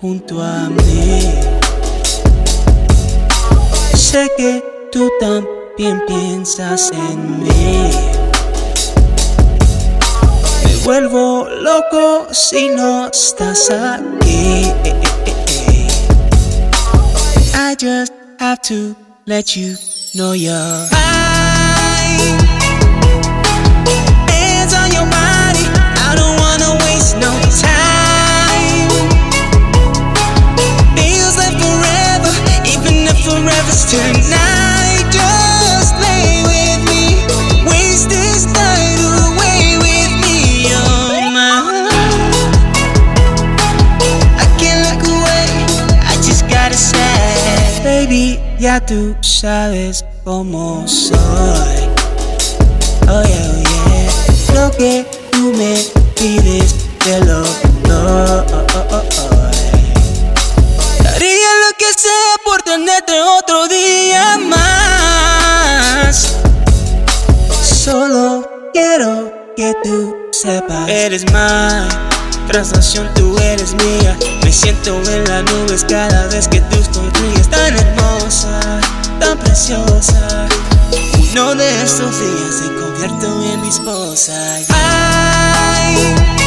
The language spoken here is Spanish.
junto a mí. Sé que tú también piensas en mí. Me vuelvo loco si no estás aquí. I just have to let you know you're ya tú sabes cómo soy. Oh yeah, yeah. Lo que tú me pides por tenerte otro día más. Solo quiero que tú sepas. Eres mía, transacción tú eres mía. Me siento en las nubes cada vez que tú sonríes. Tan hermosa, tan preciosa. Uno de estos días se convierto en mi esposa. Ay,